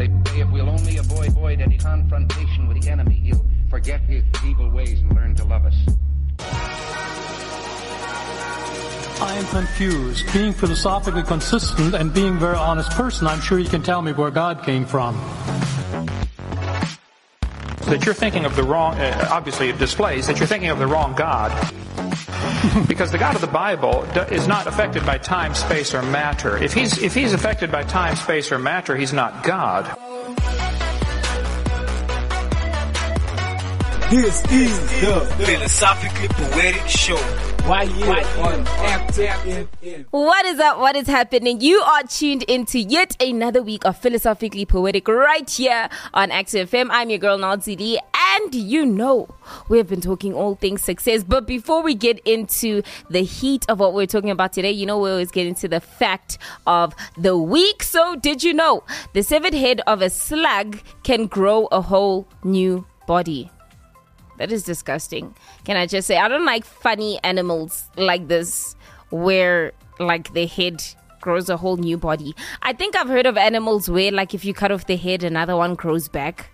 They say if we'll only avoid, avoid any confrontation with the enemy, he'll forget his evil ways and learn to love us. I am confused. Being philosophically consistent and being a very honest person, I'm sure you can tell me where God came from. That you're thinking of the wrong, uh, obviously it displays that you're thinking of the wrong God. Because the God of the Bible is not affected by time, space, or matter. If he's, if he's affected by time, space, or matter, he's not God. This is the Philosophically Poetic Show. What is up? What is happening? You are tuned into yet another week of Philosophically Poetic right here on Active FM. I'm your girl Nazi Lee, and you know we have been talking all things success. But before we get into the heat of what we're talking about today, you know we always get into the fact of the week. So did you know the severed head of a slug can grow a whole new body? That is disgusting. Can I just say I don't like funny animals like this where like the head grows a whole new body. I think I've heard of animals where like if you cut off the head another one grows back.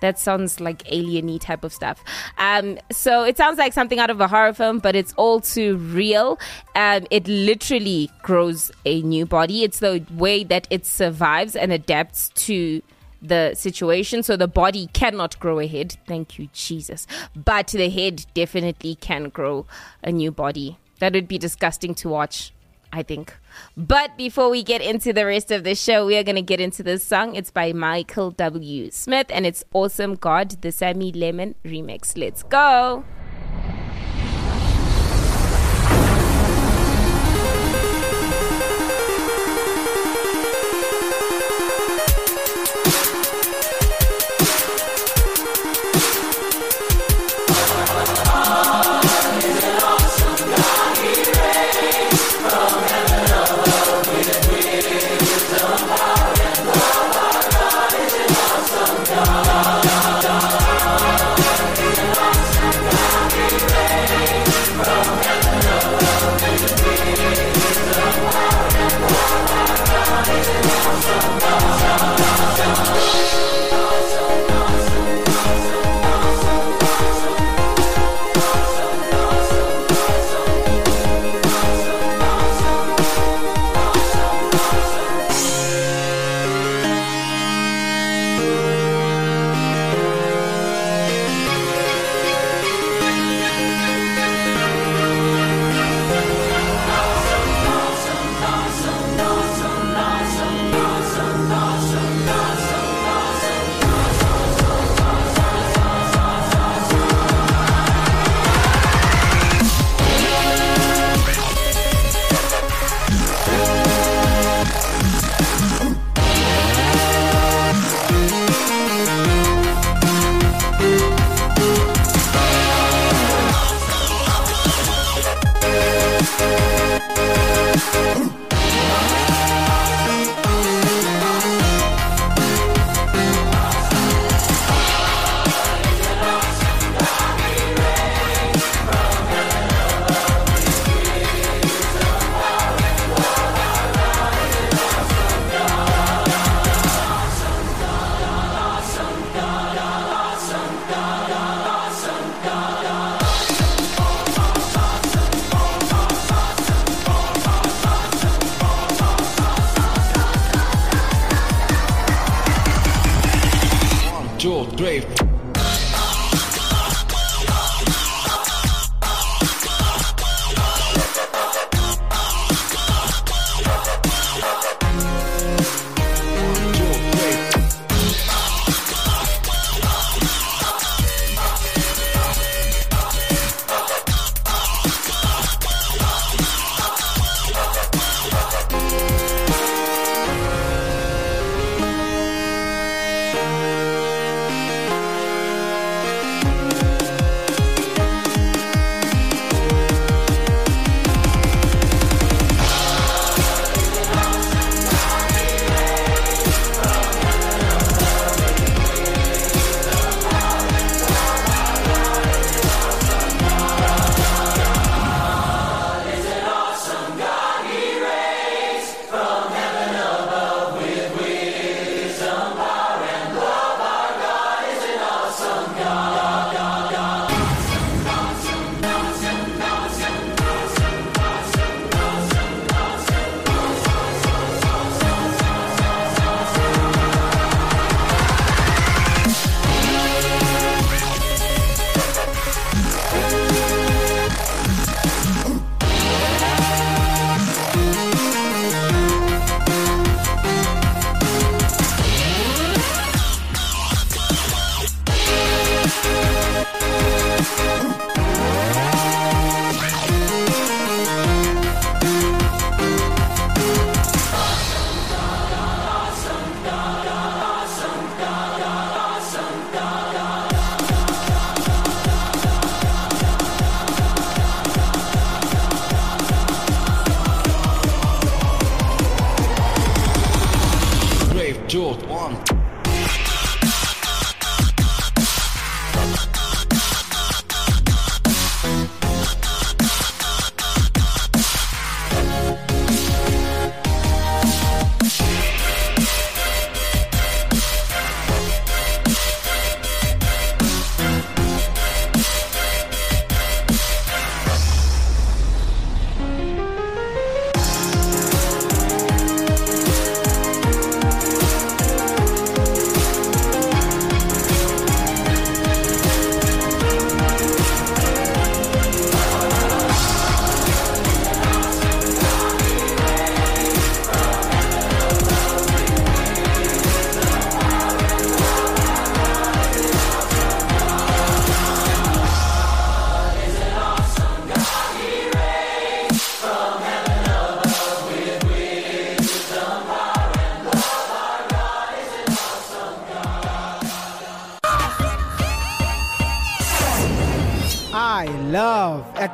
That sounds like alieny type of stuff. Um, so it sounds like something out of a horror film, but it's all too real. Um, it literally grows a new body. It's the way that it survives and adapts to the situation. So the body cannot grow a head. Thank you, Jesus. But the head definitely can grow a new body. That would be disgusting to watch, I think. But before we get into the rest of the show, we are going to get into this song. It's by Michael W. Smith and it's Awesome God, the Sammy Lemon remix. Let's go. George, one.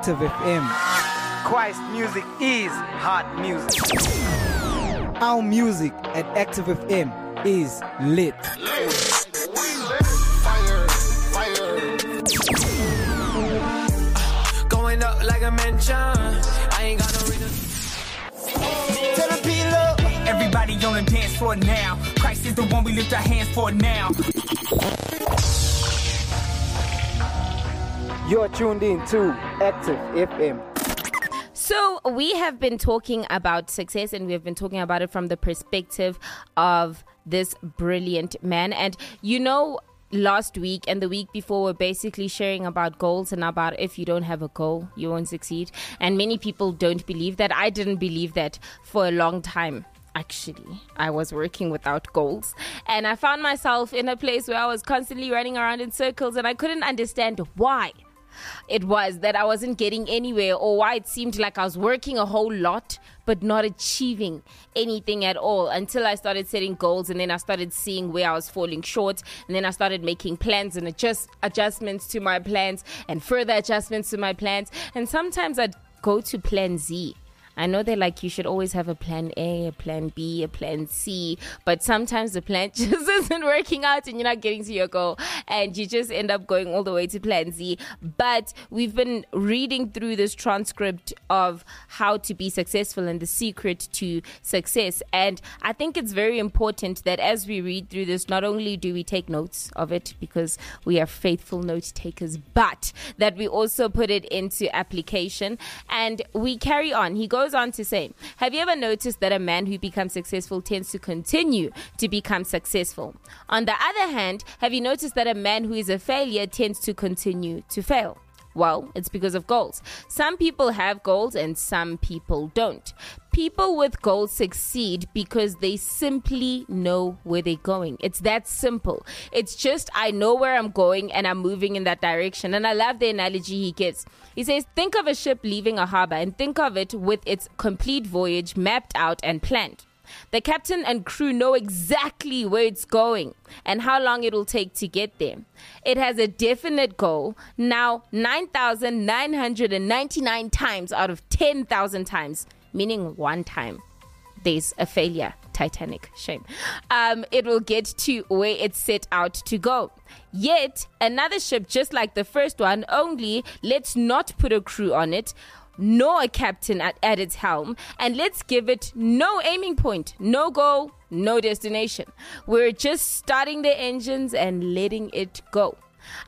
Active FM. Christ music is hot music. Our music at Active FM is lit. Going up like a mansion. I ain't got no reason. Tell them peel up. Everybody on the dance floor now. Christ is the one we lift our hands for now. You're tuned in to Active FM. So, we have been talking about success and we have been talking about it from the perspective of this brilliant man. And you know, last week and the week before, we're basically sharing about goals and about if you don't have a goal, you won't succeed. And many people don't believe that. I didn't believe that for a long time. Actually, I was working without goals, and I found myself in a place where I was constantly running around in circles, and I couldn't understand why it was that I wasn't getting anywhere or why it seemed like I was working a whole lot but not achieving anything at all until I started setting goals and then I started seeing where I was falling short. And then I started making plans and adjust adjustments to my plans and further adjustments to my plans. And sometimes I'd go to plan Z I know they're like you should always have a plan A, a plan B, a plan C, but sometimes the plan just isn't working out and you're not getting to your goal and you just end up going all the way to plan Z. But we've been reading through this transcript of how to be successful and the secret to success. And I think it's very important that as we read through this, not only do we take notes of it because we are faithful note takers, but that we also put it into application and we carry on. He goes on to say, Have you ever noticed that a man who becomes successful tends to continue to become successful? On the other hand, have you noticed that a man who is a failure tends to continue to fail? Well, it's because of goals. Some people have goals and some people don't. People with goals succeed because they simply know where they're going. It's that simple. It's just, I know where I'm going and I'm moving in that direction. And I love the analogy he gives. He says, think of a ship leaving a harbor and think of it with its complete voyage mapped out and planned. The captain and crew know exactly where it's going and how long it will take to get there. It has a definite goal. Now, 9,999 times out of 10,000 times, meaning one time, there's a failure. Titanic, shame. Um, it will get to where it's set out to go. Yet, another ship just like the first one, only let's not put a crew on it nor a captain at, at its helm, and let's give it no aiming point, no goal, no destination. We're just starting the engines and letting it go.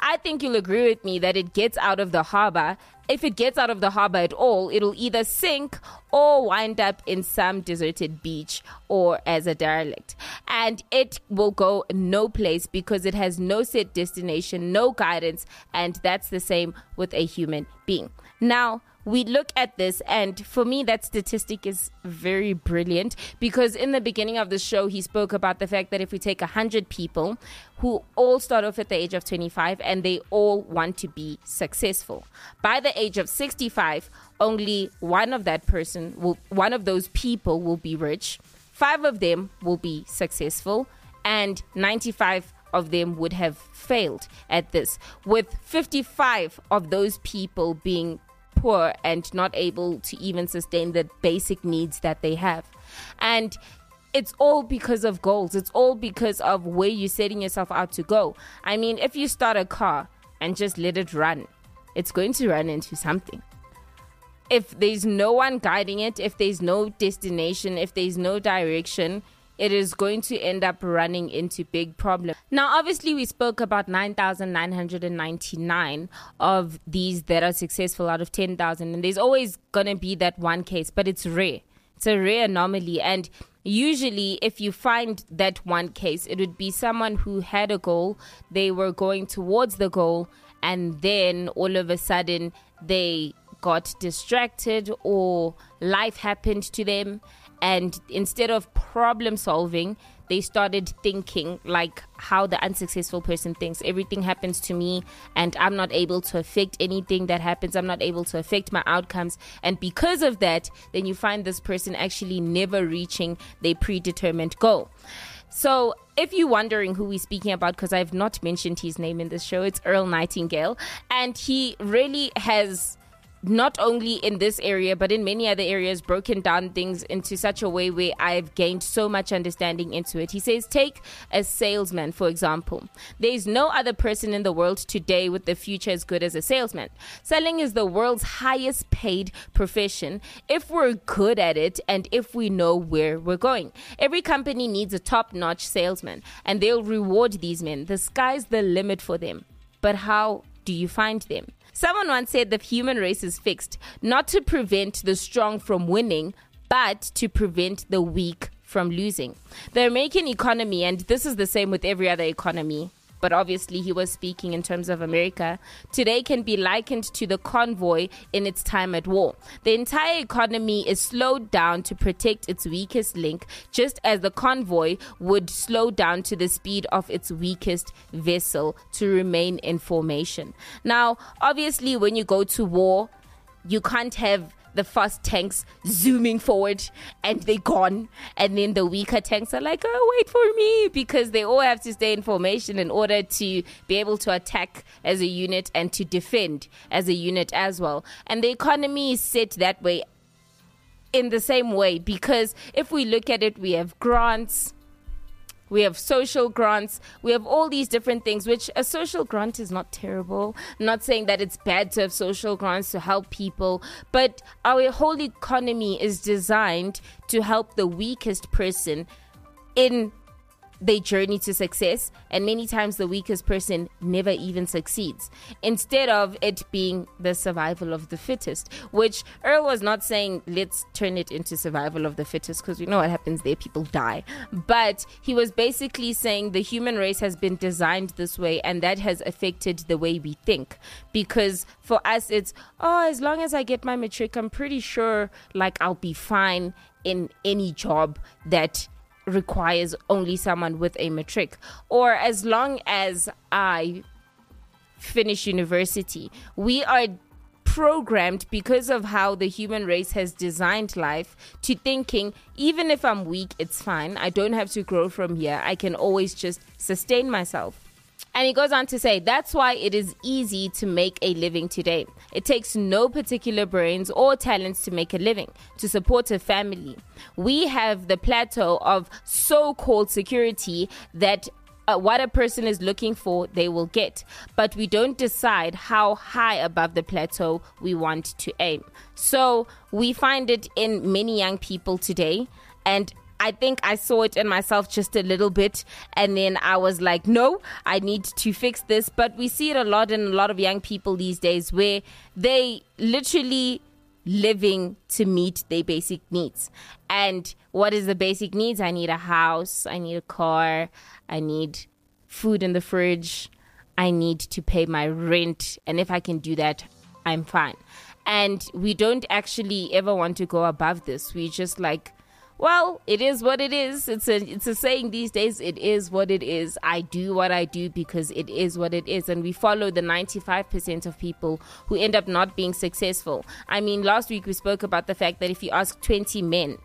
I think you'll agree with me that it gets out of the harbor. If it gets out of the harbor at all, it'll either sink or wind up in some deserted beach or as a derelict. And it will go no place because it has no set destination, no guidance, and that's the same with a human being. Now, we look at this, and for me, that statistic is very brilliant because in the beginning of the show, he spoke about the fact that if we take 100 people who all start off at the age of 25 and they all want to be successful, by the age of 65, only one of that person will, one of those people will be rich, five of them will be successful, and 95 of them would have failed at this, with 55 of those people being poor and not able to even sustain the basic needs that they have. And it's all because of goals. It's all because of where you're setting yourself out to go. I mean, if you start a car and just let it run, it's going to run into something. If there's no one guiding it, if there's no destination, if there's no direction, it is going to end up running into big problems. Now, obviously, we spoke about 9,999 of these that are successful out of 10,000, and there's always going to be that one case, but it's rare. It's a rare anomaly. And usually, if you find that one case, it would be someone who had a goal, they were going towards the goal, and then all of a sudden they got distracted or life happened to them and instead of problem solving they started thinking like how the unsuccessful person thinks. Everything happens to me and i'm not able to affect anything that happens. I'm not able to affect my outcomes. And because of that then you find this person actually never reaching their predetermined goal. So, if you're wondering who we're speaking about, because I've not mentioned his name in this show, it's Earl Nightingale. And he really has not only in this area but in many other areas broken down things into such a way where I've gained so much understanding into it. He says take a salesman for example. There's no other person in the world today with the future as good as a salesman. Selling is the world's highest paid profession if we're good at it and if we know where we're going. Every company needs a top-notch salesman and they'll reward these men. The sky's the limit for them. But how do you find them? Someone once said the human race is fixed not to prevent the strong from winning, but to prevent the weak from losing. The American economy, and this is the same with every other economy, but obviously he was speaking in terms of America, today can be likened to the convoy in its time at war. The entire economy is slowed down to protect its weakest link, just as the convoy would slow down to the speed of its weakest vessel to remain in formation. Now, obviously, when you go to war, you can't have the fast tanks zooming forward and they're gone. And then the weaker tanks are like, oh, wait for me because they all have to stay in formation in order to be able to attack as a unit and to defend as a unit as well. And the economy is set that way in the same way because if we look at it, we have grants we have social grants, we have all these different things, which a social grant is not terrible. I'm not saying that it's bad to have social grants to help people, but our whole economy is designed to help the weakest person in they journey to success, and many times the weakest person never even succeeds. Instead of it being the survival of the fittest, which Earl was not saying, let's turn it into survival of the fittest, because we know what happens there, people die. But he was basically saying the human race has been designed this way, and that has affected the way we think. Because for us, it's, oh, as long as I get my matric, I'm pretty sure like I'll be fine in any job that requires only someone with a matric, or as long as I finish university. We are programmed because of how the human race has designed life to thinking even if I'm weak, it's fine. I don't have to grow from here. I can always just sustain myself. And he goes on to say that's why it is easy to make a living today. It takes no particular brains or talents to make a living, to support a family. We have the plateau of so called security that uh, what a person is looking for, they will get. But we don't decide how high above the plateau we want to aim. So we find it in many young people today. And I think I saw it in myself just a little bit. And then I was like, no, I need to fix this. But we see it a lot in a lot of young people these days where they literally living to meet their basic needs. And what is the basic needs? I need a house, I need a car, I need food in the fridge, I need to pay my rent. And if I can do that, I'm fine. And we don't actually ever want to go above this. We just like, well, it is what it is. It's a it's a saying these days. It is what it is. I do what I do because it is what it is, and we follow the ninety five percent of people who end up not being successful. I mean, last week we spoke about the fact that if you ask twenty men,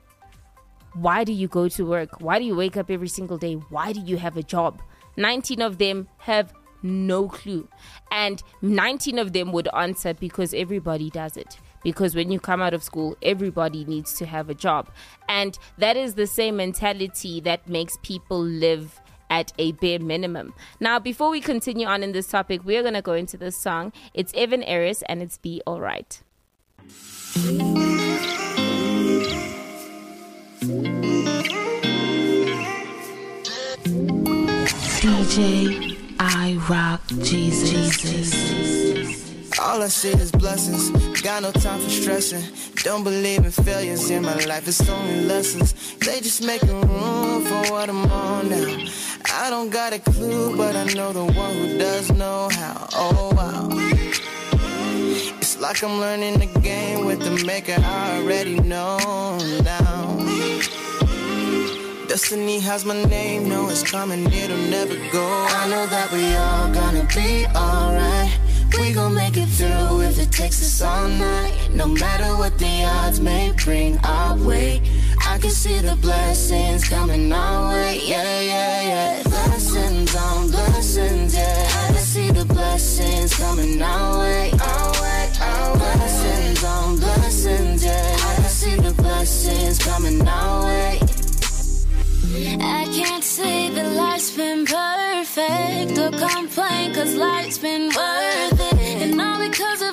why do you go to work? Why do you wake up every single day? Why do you have a job? Nineteen of them have no clue, and nineteen of them would answer because everybody does it because when you come out of school, everybody needs to have a job. And that is the same mentality that makes people live at a bare minimum. Now, before we continue on in this topic, we're going to go into this song. It's Evan Eris and it's Be Alright. DJ I Rock Jesus. All I see is blessings. Got no time for stressing. Don't believe in failures in my life. It's only lessons. They just making room for what I'm on now. I don't got a clue, but I know the one who does know how. Oh wow. It's like I'm learning the game with the maker I already know now. Destiny has my name, no, it's coming, it'll never go. I know that we all gonna be alright. Takes us all night. No matter what the odds may bring our way. I can see the blessings coming our way, yeah, yeah, yeah. Blessings on blessings, yeah. I can see the blessings coming our way, our way, our way. Blessings on blessings, yeah. I can see the blessings coming our way. I can't say that life's been perfect or complain cause life's been worth it. And all because of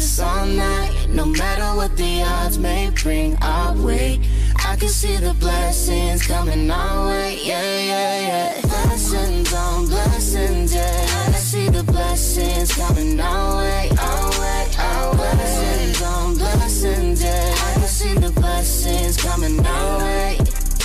it all night. No matter what the odds may bring our way. I can see the blessings coming our way, yeah, yeah, yeah. Blessings on blessings, yeah. I can see the blessings coming our way, our way, our way. Blessings on blessings, yeah. I can see the blessings coming our way.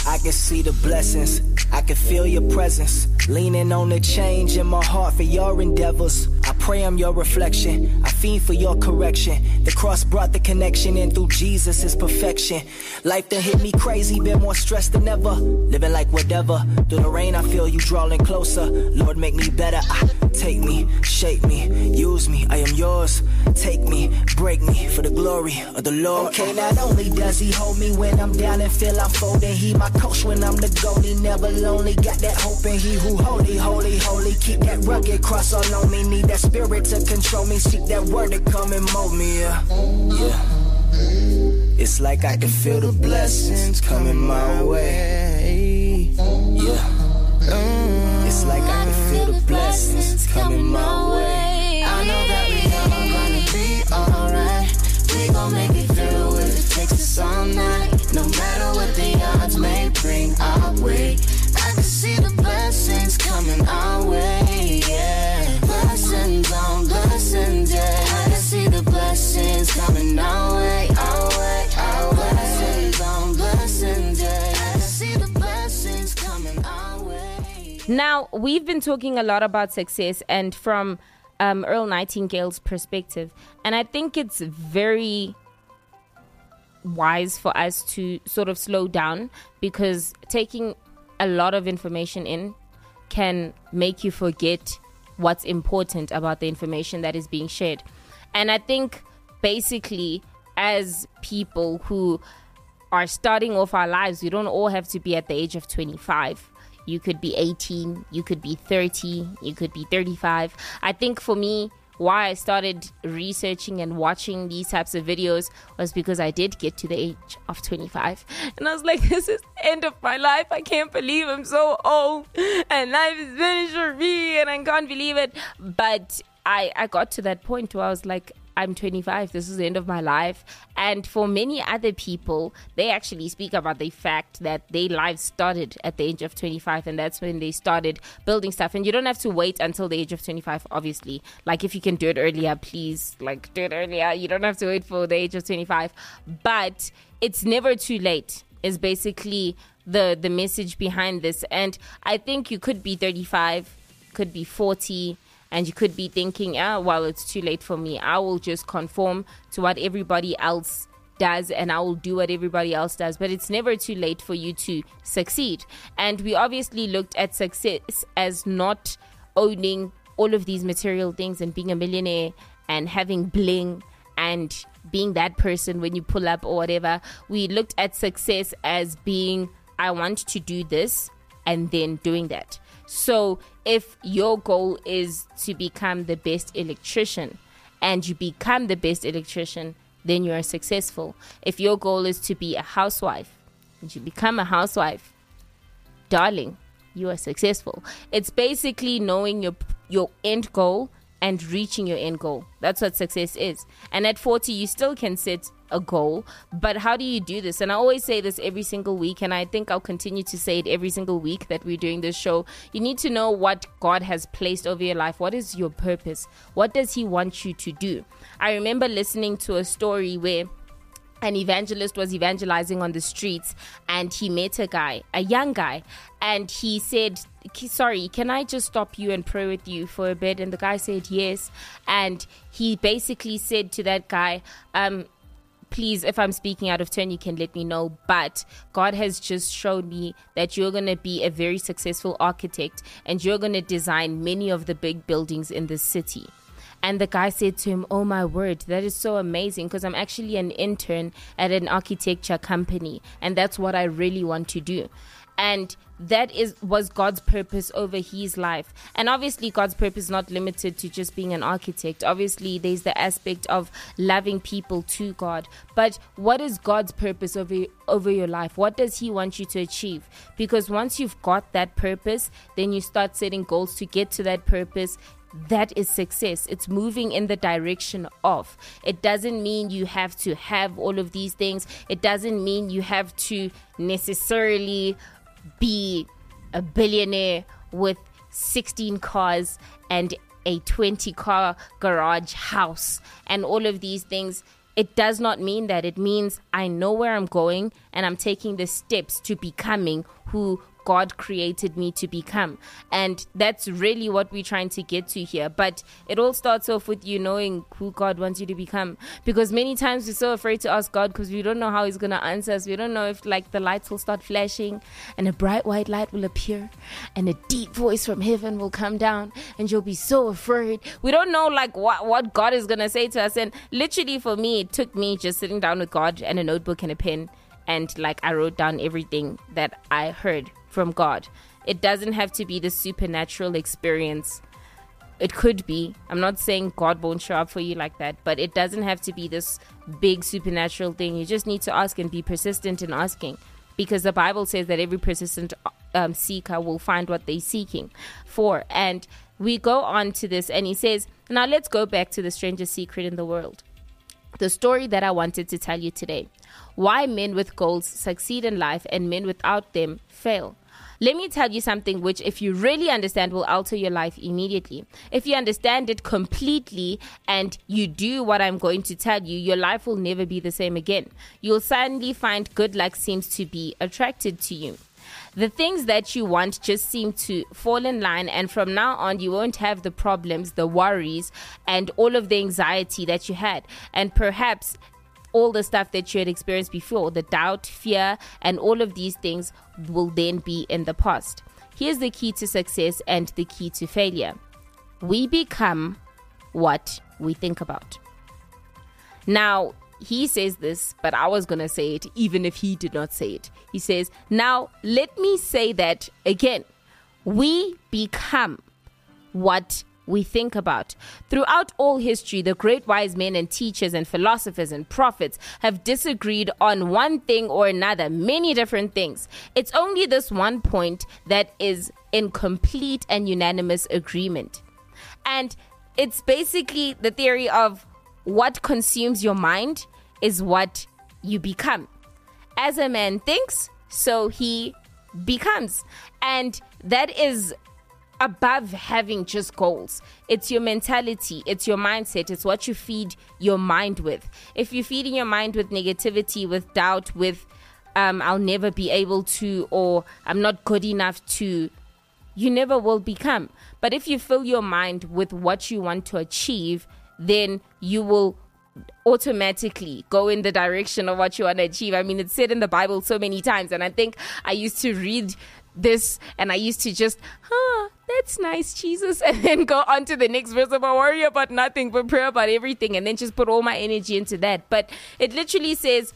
I can see the blessings. I can feel your presence. Leaning on the change in my heart for your endeavors. Pray I'm your reflection. I fiend for your correction. The cross brought the connection in through Jesus is perfection. Life done hit me crazy, been more stressed than ever. Living like whatever. Through the rain, I feel you drawing closer. Lord, make me better. I take me, shape me, use me. I am yours. Take me, break me for the glory of the Lord. Okay, not only does he hold me when I'm down and feel I'm folding, he my coach when I'm the goalie. Never lonely, got that hope in he who holy, holy, holy. Keep that rugged cross all on me. Need that spirit to control me. Seek that word to come and mold me. Yeah, yeah. It's like I can feel the blessings coming my way. Yeah. It's like I feel the blessings coming my way. I know that we all gonna be alright. We gon' make it through if it takes us all night. No matter what the odds may bring our way. I can see the blessings coming our way, Now, we've been talking a lot about success and from um, Earl Nightingale's perspective. And I think it's very wise for us to sort of slow down because taking a lot of information in can make you forget what's important about the information that is being shared. And I think basically, as people who are starting off our lives, we don't all have to be at the age of 25. You could be 18, you could be 30, you could be 35. I think for me, why I started researching and watching these types of videos was because I did get to the age of 25. And I was like, this is the end of my life. I can't believe I'm so old and life is finished for me and I can't believe it. But I, I got to that point where I was like, I'm 25. This is the end of my life. And for many other people, they actually speak about the fact that their lives started at the age of 25, and that's when they started building stuff. And you don't have to wait until the age of 25, obviously. Like, if you can do it earlier, please, like, do it earlier. You don't have to wait for the age of 25. But it's never too late, is basically the, the message behind this. And I think you could be 35, could be 40 and you could be thinking, ah, well, it's too late for me. I will just conform to what everybody else does and I will do what everybody else does. But it's never too late for you to succeed. And we obviously looked at success as not owning all of these material things and being a millionaire and having bling and being that person when you pull up or whatever. We looked at success as being, I want to do this and then doing that. So if your goal is to become the best electrician and you become the best electrician, then you are successful. If your goal is to be a housewife and you become a housewife, darling, you are successful. It's basically knowing your your end goal and reaching your end goal. That's what success is. And at 40, you still can set a goal, but how do you do this? And I always say this every single week, and I think I'll continue to say it every single week that we're doing this show. You need to know what God has placed over your life. What is your purpose? What does He want you to do? I remember listening to a story where an evangelist was evangelizing on the streets and he met a guy, a young guy, and he said, Sorry, can I just stop you and pray with you for a bit? And the guy said, Yes. And he basically said to that guy, um, please, if I'm speaking out of turn, you can let me know. But God has just shown me that you're going to be a very successful architect and you're going to design many of the big buildings in the city. And the guy said to him, Oh my word, that is so amazing because I'm actually an intern at an architecture company and that's what I really want to do. And that is was God's purpose over his life. And obviously God's purpose is not limited to just being an architect. Obviously there's the aspect of loving people to God. But what is God's purpose over over your life? What does he want you to achieve? Because once you've got that purpose, then you start setting goals to get to that purpose that is success. It's moving in the direction of. It doesn't mean you have to have all of these things. It doesn't mean you have to necessarily be a billionaire with 16 cars and a 20 car garage house and all of these things. It does not mean that. It means I know where I'm going and I'm taking the steps to becoming who God created me to become. And that's really what we're trying to get to here. But it all starts off with you knowing who God wants you to become. Because many times we're so afraid to ask God because we don't know how He's going to answer us. We don't know if, like, the lights will start flashing and a bright white light will appear and a deep voice from heaven will come down and you'll be so afraid. We don't know, like, what, what God is going to say to us. And literally, for me, it took me just sitting down with God and a notebook and a pen and like I wrote down everything that I heard from God. It doesn't have to be the supernatural experience. It could be. I'm not saying God won't show up for you like that, but it doesn't have to be this big supernatural thing. You just need to ask and be persistent in asking because the Bible says that every persistent um, seeker will find what they're seeking for. And we go on to this, and he says, Now let's go back to the strangest secret in the world. The story that I wanted to tell you today why men with goals succeed in life and men without them fail. Let me tell you something which, if you really understand, will alter your life immediately. If you understand it completely and you do what I'm going to tell you, your life will never be the same again. You'll suddenly find good luck seems to be attracted to you. The things that you want just seem to fall in line, and from now on, you won't have the problems, the worries, and all of the anxiety that you had. And perhaps all the stuff that you had experienced before the doubt, fear, and all of these things will then be in the past. Here's the key to success and the key to failure we become what we think about. Now, he says this, but I was going to say it even if he did not say it. He says, Now, let me say that again. We become what we think about. Throughout all history, the great wise men and teachers and philosophers and prophets have disagreed on one thing or another, many different things. It's only this one point that is in complete and unanimous agreement. And it's basically the theory of what consumes your mind is what you become. As a man thinks, so he becomes. And that is above having just goals. It's your mentality, it's your mindset, it's what you feed your mind with. If you're feeding your mind with negativity, with doubt, with um, I'll never be able to, or I'm not good enough to, you never will become. But if you fill your mind with what you want to achieve, then you will automatically go in the direction of what you want to achieve. I mean, it's said in the Bible so many times, and I think I used to read this and I used to just, huh, that's nice, Jesus, and then go on to the next verse about worry about nothing but pray about everything, and then just put all my energy into that. But it literally says,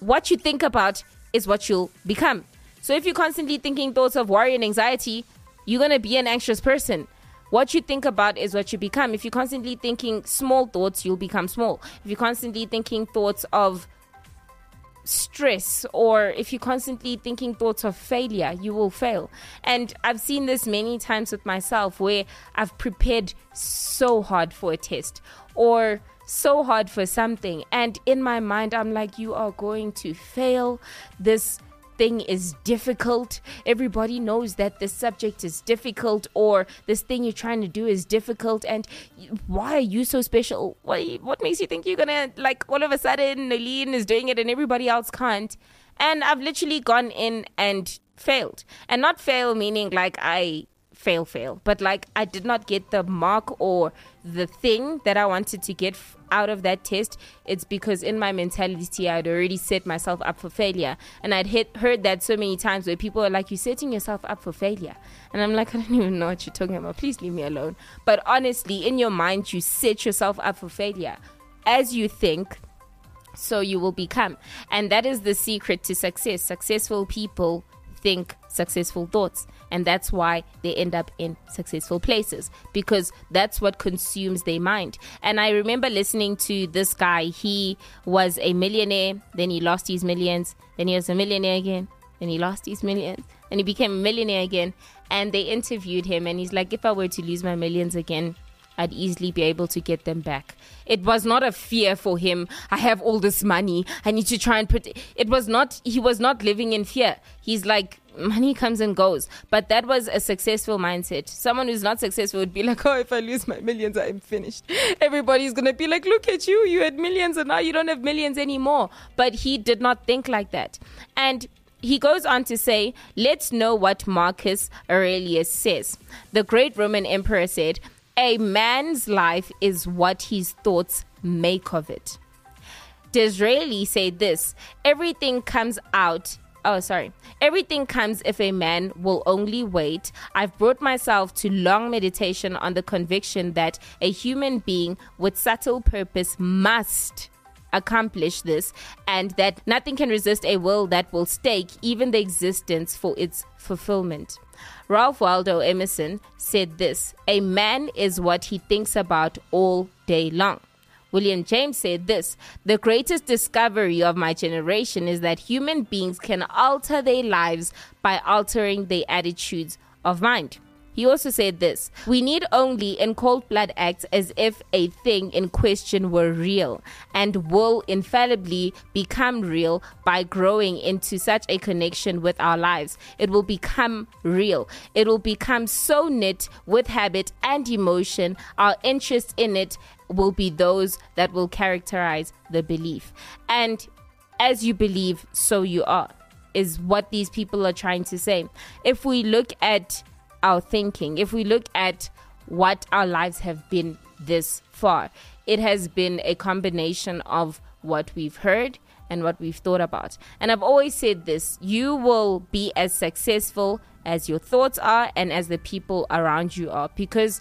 what you think about is what you'll become. So if you're constantly thinking thoughts of worry and anxiety, you're going to be an anxious person. What you think about is what you become. If you're constantly thinking small thoughts, you'll become small. If you're constantly thinking thoughts of stress or if you're constantly thinking thoughts of failure, you will fail. And I've seen this many times with myself where I've prepared so hard for a test or so hard for something. And in my mind, I'm like, you are going to fail. This thing is difficult. Everybody knows that this subject is difficult or this thing you're trying to do is difficult. And why are you so special? What, what makes you think you're gonna, like, all of a sudden, Nalene is doing it and everybody else can't? And I've literally gone in and failed. And not fail meaning like I fail, fail. But like I did not get the mark or the thing that I wanted to get out of that test. It's because in my mentality, I'd already set myself up for failure. And I'd hit, heard that so many times where people are like, You're setting yourself up for failure. And I'm like, I don't even know what you're talking about. Please leave me alone. But honestly, in your mind, you set yourself up for failure. As you think, so you will become. And that is the secret to success. Successful people think successful thoughts. And that's why they end up in successful places because that's what consumes their mind. And I remember listening to this guy. He was a millionaire, then he lost his millions, then he was a millionaire again, then he lost his millions, and he became a millionaire again. And they interviewed him, and he's like, If I were to lose my millions again, I'd easily be able to get them back. It was not a fear for him. I have all this money. I need to try and put it was not he was not living in fear. He's like money comes and goes. But that was a successful mindset. Someone who's not successful would be like, Oh, if I lose my millions, I'm finished. Everybody's gonna be like, Look at you, you had millions and now you don't have millions anymore. But he did not think like that. And he goes on to say, let's know what Marcus Aurelius says. The great Roman emperor said, a man's life is what his thoughts make of it. Disraeli said this everything comes out. Oh, sorry. Everything comes if a man will only wait. I've brought myself to long meditation on the conviction that a human being with subtle purpose must accomplish this and that nothing can resist a will that will stake even the existence for its fulfillment. Ralph Waldo Emerson said this A man is what he thinks about all day long. William James said this The greatest discovery of my generation is that human beings can alter their lives by altering their attitudes of mind. He also said this We need only in cold blood act as if a thing in question were real and will infallibly become real by growing into such a connection with our lives. It will become real. It will become so knit with habit and emotion. Our interest in it will be those that will characterize the belief. And as you believe, so you are, is what these people are trying to say. If we look at our thinking, if we look at what our lives have been this far, it has been a combination of what we've heard and what we've thought about. And I've always said this you will be as successful as your thoughts are and as the people around you are. Because,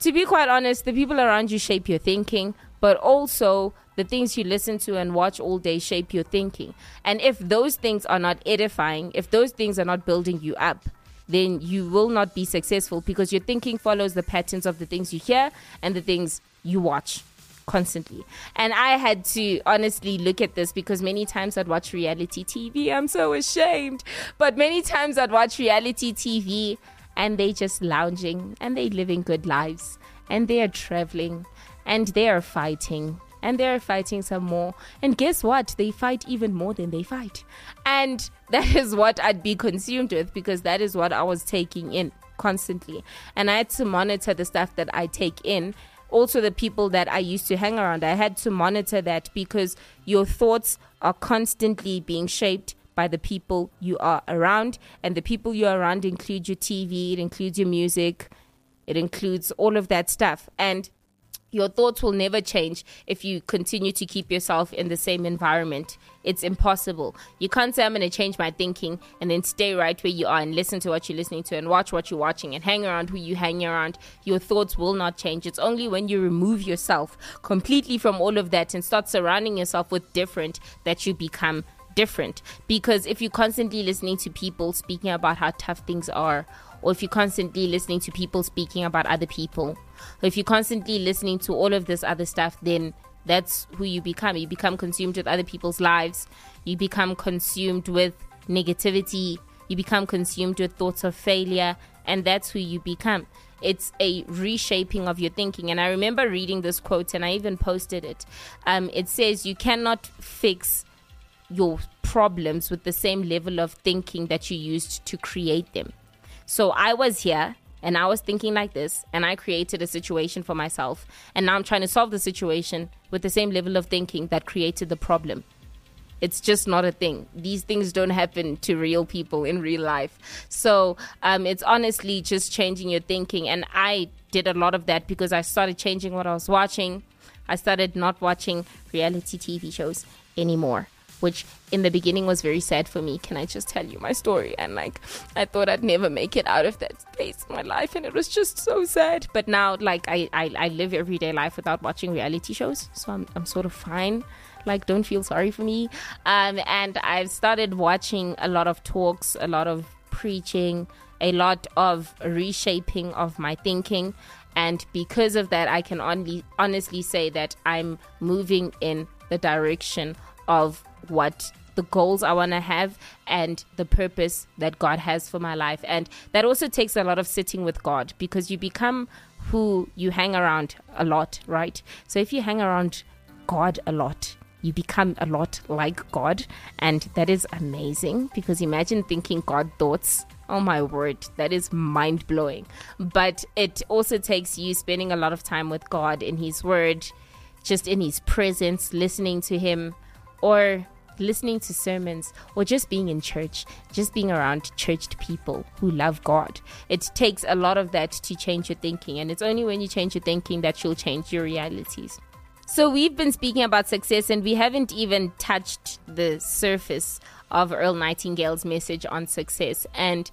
to be quite honest, the people around you shape your thinking, but also the things you listen to and watch all day shape your thinking. And if those things are not edifying, if those things are not building you up, then you will not be successful because your thinking follows the patterns of the things you hear and the things you watch constantly. And I had to honestly look at this because many times I'd watch reality TV. I'm so ashamed. But many times I'd watch reality TV and they just lounging and they living good lives and they are traveling and they are fighting and they're fighting some more. And guess what? They fight even more than they fight. And that is what I'd be consumed with because that is what I was taking in constantly. And I had to monitor the stuff that I take in. Also, the people that I used to hang around, I had to monitor that because your thoughts are constantly being shaped by the people you are around. And the people you're around include your TV, it includes your music, it includes all of that stuff. And Your thoughts will never change if you continue to keep yourself in the same environment. It's impossible. You can't say, I'm going to change my thinking and then stay right where you are and listen to what you're listening to and watch what you're watching and hang around who you hang around. Your thoughts will not change. It's only when you remove yourself completely from all of that and start surrounding yourself with different that you become different. Because if you're constantly listening to people speaking about how tough things are, or if you're constantly listening to people speaking about other people, or if you're constantly listening to all of this other stuff, then that's who you become. You become consumed with other people's lives, you become consumed with negativity, you become consumed with thoughts of failure, and that's who you become. It's a reshaping of your thinking. And I remember reading this quote, and I even posted it. Um, it says, You cannot fix your problems with the same level of thinking that you used to create them. So I was here and I was thinking like this and I created a situation for myself. And now I'm trying to solve the situation with the same level of thinking that created the problem. It's just not a thing. These things don't happen to real people in real life. So um, it's honestly just changing your thinking. And I did a lot of that because I started changing what I was watching. I started not watching reality TV shows anymore which in the beginning was very sad for me. Can I just tell you my story? And like, I thought I'd never make it out of that space in my life, and it was just so sad. But now, like, I, I, I live everyday life without watching reality shows, so I'm, I'm sort of fine. Like, don't feel sorry for me. Um, and I've started watching a lot of talks, a lot of preaching, a lot of reshaping of my thinking. And because of that, I can only honestly say that I'm moving in the direction of what the goals I want to have and the purpose that God has for my life. And that also takes a lot of sitting with God because you become who you hang around a lot, right? So if you hang around God a lot, you become a lot like God. And that is amazing because imagine thinking God thoughts. Oh my word, that is mind blowing. But it also takes you spending a lot of time with God in His Word, just in His presence, listening to Him, or listening to sermons, or just being in church, just being around churched people who love God. It takes a lot of that to change your thinking, and it's only when you change your thinking that you'll change your realities. So, we've been speaking about success, and we haven't even touched the surface of Earl Nightingale's message on success. And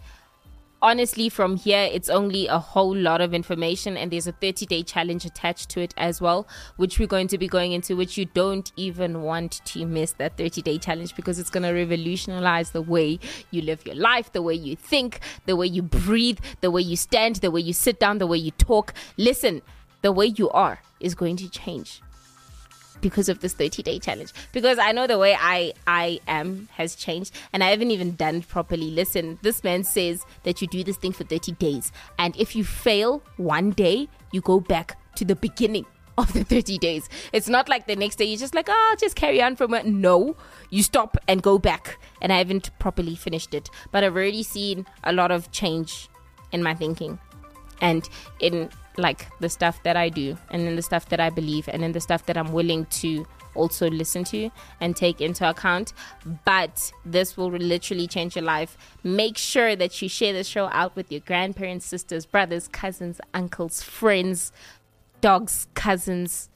honestly, from here, it's only a whole lot of information, and there's a 30 day challenge attached to it as well, which we're going to be going into, which you don't even want to miss that 30 day challenge because it's going to revolutionize the way you live your life, the way you think, the way you breathe, the way you stand, the way you sit down, the way you talk. Listen, the way you are is going to change because of this 30 day challenge. Because i know the way i i am has changed and i haven't even done it properly. Listen this man says that you do this thing for 30 days and if you fail one day you go back to the beginning of the 30 days. It's not like the next day you're just like oh I'll just carry on from it. No you stop and go back and i haven't properly finished it. But i've already seen a lot of change in my thinking and in like the stuff that I do and then the stuff that I believe and then the stuff that I'm willing to also listen to and take into account. But this will literally change your life. Make sure that you share the show out with your grandparents, sisters, brothers, cousins, uncles, friends, dogs, cousins,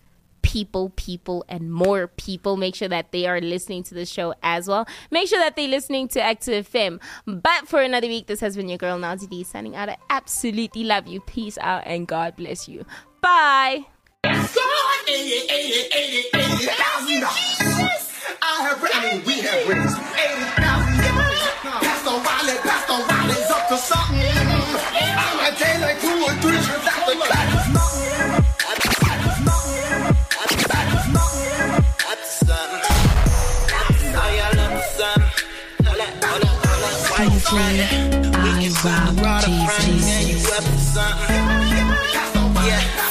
people, people, and more people. Make sure that they are listening to the show as well. Make sure that they're listening to Active FM. But for another week, this has been your girl Noelzi D signing out. I absolutely love you. Peace out and God bless you. Bye. I have written, we have written 80,000 Pastor Pastor up to something. I rock Jesus. Yeah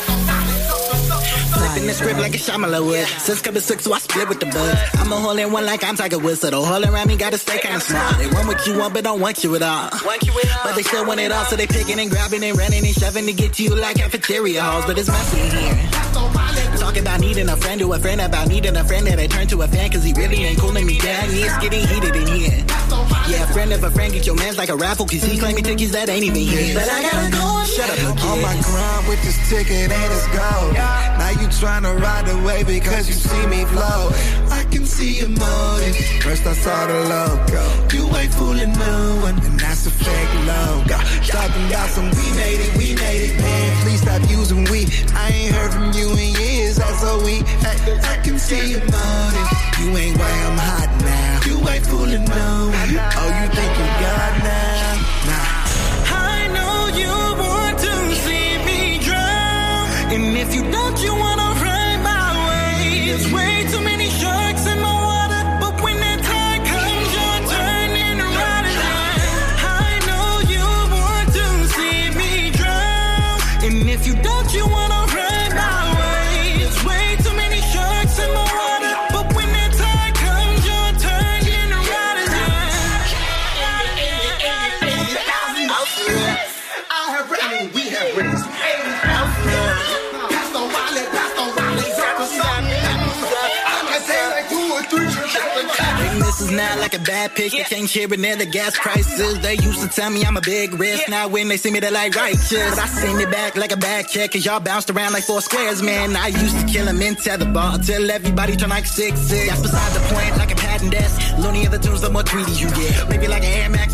flipping the script like a Shyamalan would. Since coming six, so I split with the bud. I'm a hole in one like I'm Tiger Woods, so the hole around me gotta stay kinda small. They want what you want, but don't want you at all. But they still want it all, so they picking and grabbing and running and shoving to get to you like cafeteria halls. But it's messy in here. talking about needing a friend to a friend about needing a friend that I turn to a fan cause he really ain't cooling me down. Yeah, it's getting heated in here. Yeah, friend of a friend, get your man's like a raffle cause he claiming tickets that ain't even here. But I gotta go. Shut up, again. On my grind with this ticket and it's gold. Now you tryna ride away because you see me flow. I can see your motive. First I saw the logo. You ain't fooling no one, and that's a fake logo. Talking about some we made it, we made it, man. Please stop using we. I ain't heard from you in years, that's so we. I, I can see your motive. You ain't why I'm hot now. You ain't fooling no one. Oh, you think you got now? Now like a pick. They can't share it near the gas prices. They used to tell me I'm a big risk. Now when they see me, they're like righteous. But I send it back like a bad check. Cause y'all bounced around like four squares, man. I used to kill them in tetherball until everybody turned like six six. That's beside the point, like a patent desk. Looney of the tunes, the more tweeties you get. Maybe like an Air Max 95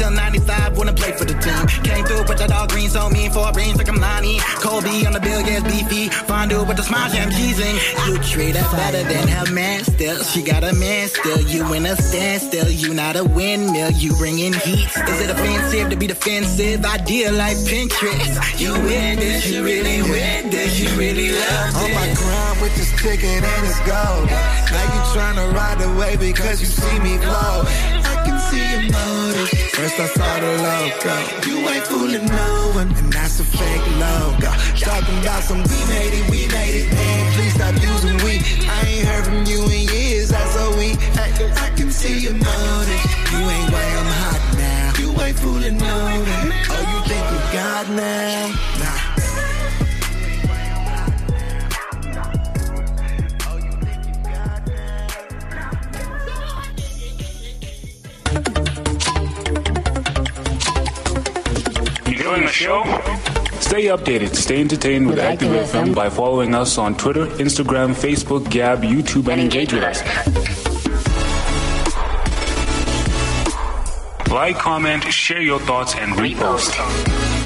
till 95. Wanna play for the team. Came through with that all green, so mean for brains like I'm Lonnie. Kobe on the bill, yes, beefy. Fondue with the smile, jam cheesing. You treat her better than her man still. She got a man still. You in a standstill. You not a windmill. You bringing heat. Is it offensive to be defensive? Idea like Pinterest. You win this, you really win this, you really love this. On my grind with this ticket and it's gold. Now you tryna ride away because you see me flow. See your motive. First I saw the logo. You ain't fooling no one, and that's a fake logo. Talking about some we made it, we made it, man. Please stop using we. I ain't heard from you in years, that's all we. I, I can see your motive. You ain't why I'm hot now. You ain't fooling no one. Oh, you think you got now? Nah. Enjoying the show? Stay updated, stay entertained with Active FM by following us on Twitter, Instagram, Facebook, Gab, YouTube, and engage with us. Like, comment, share your thoughts, and repost.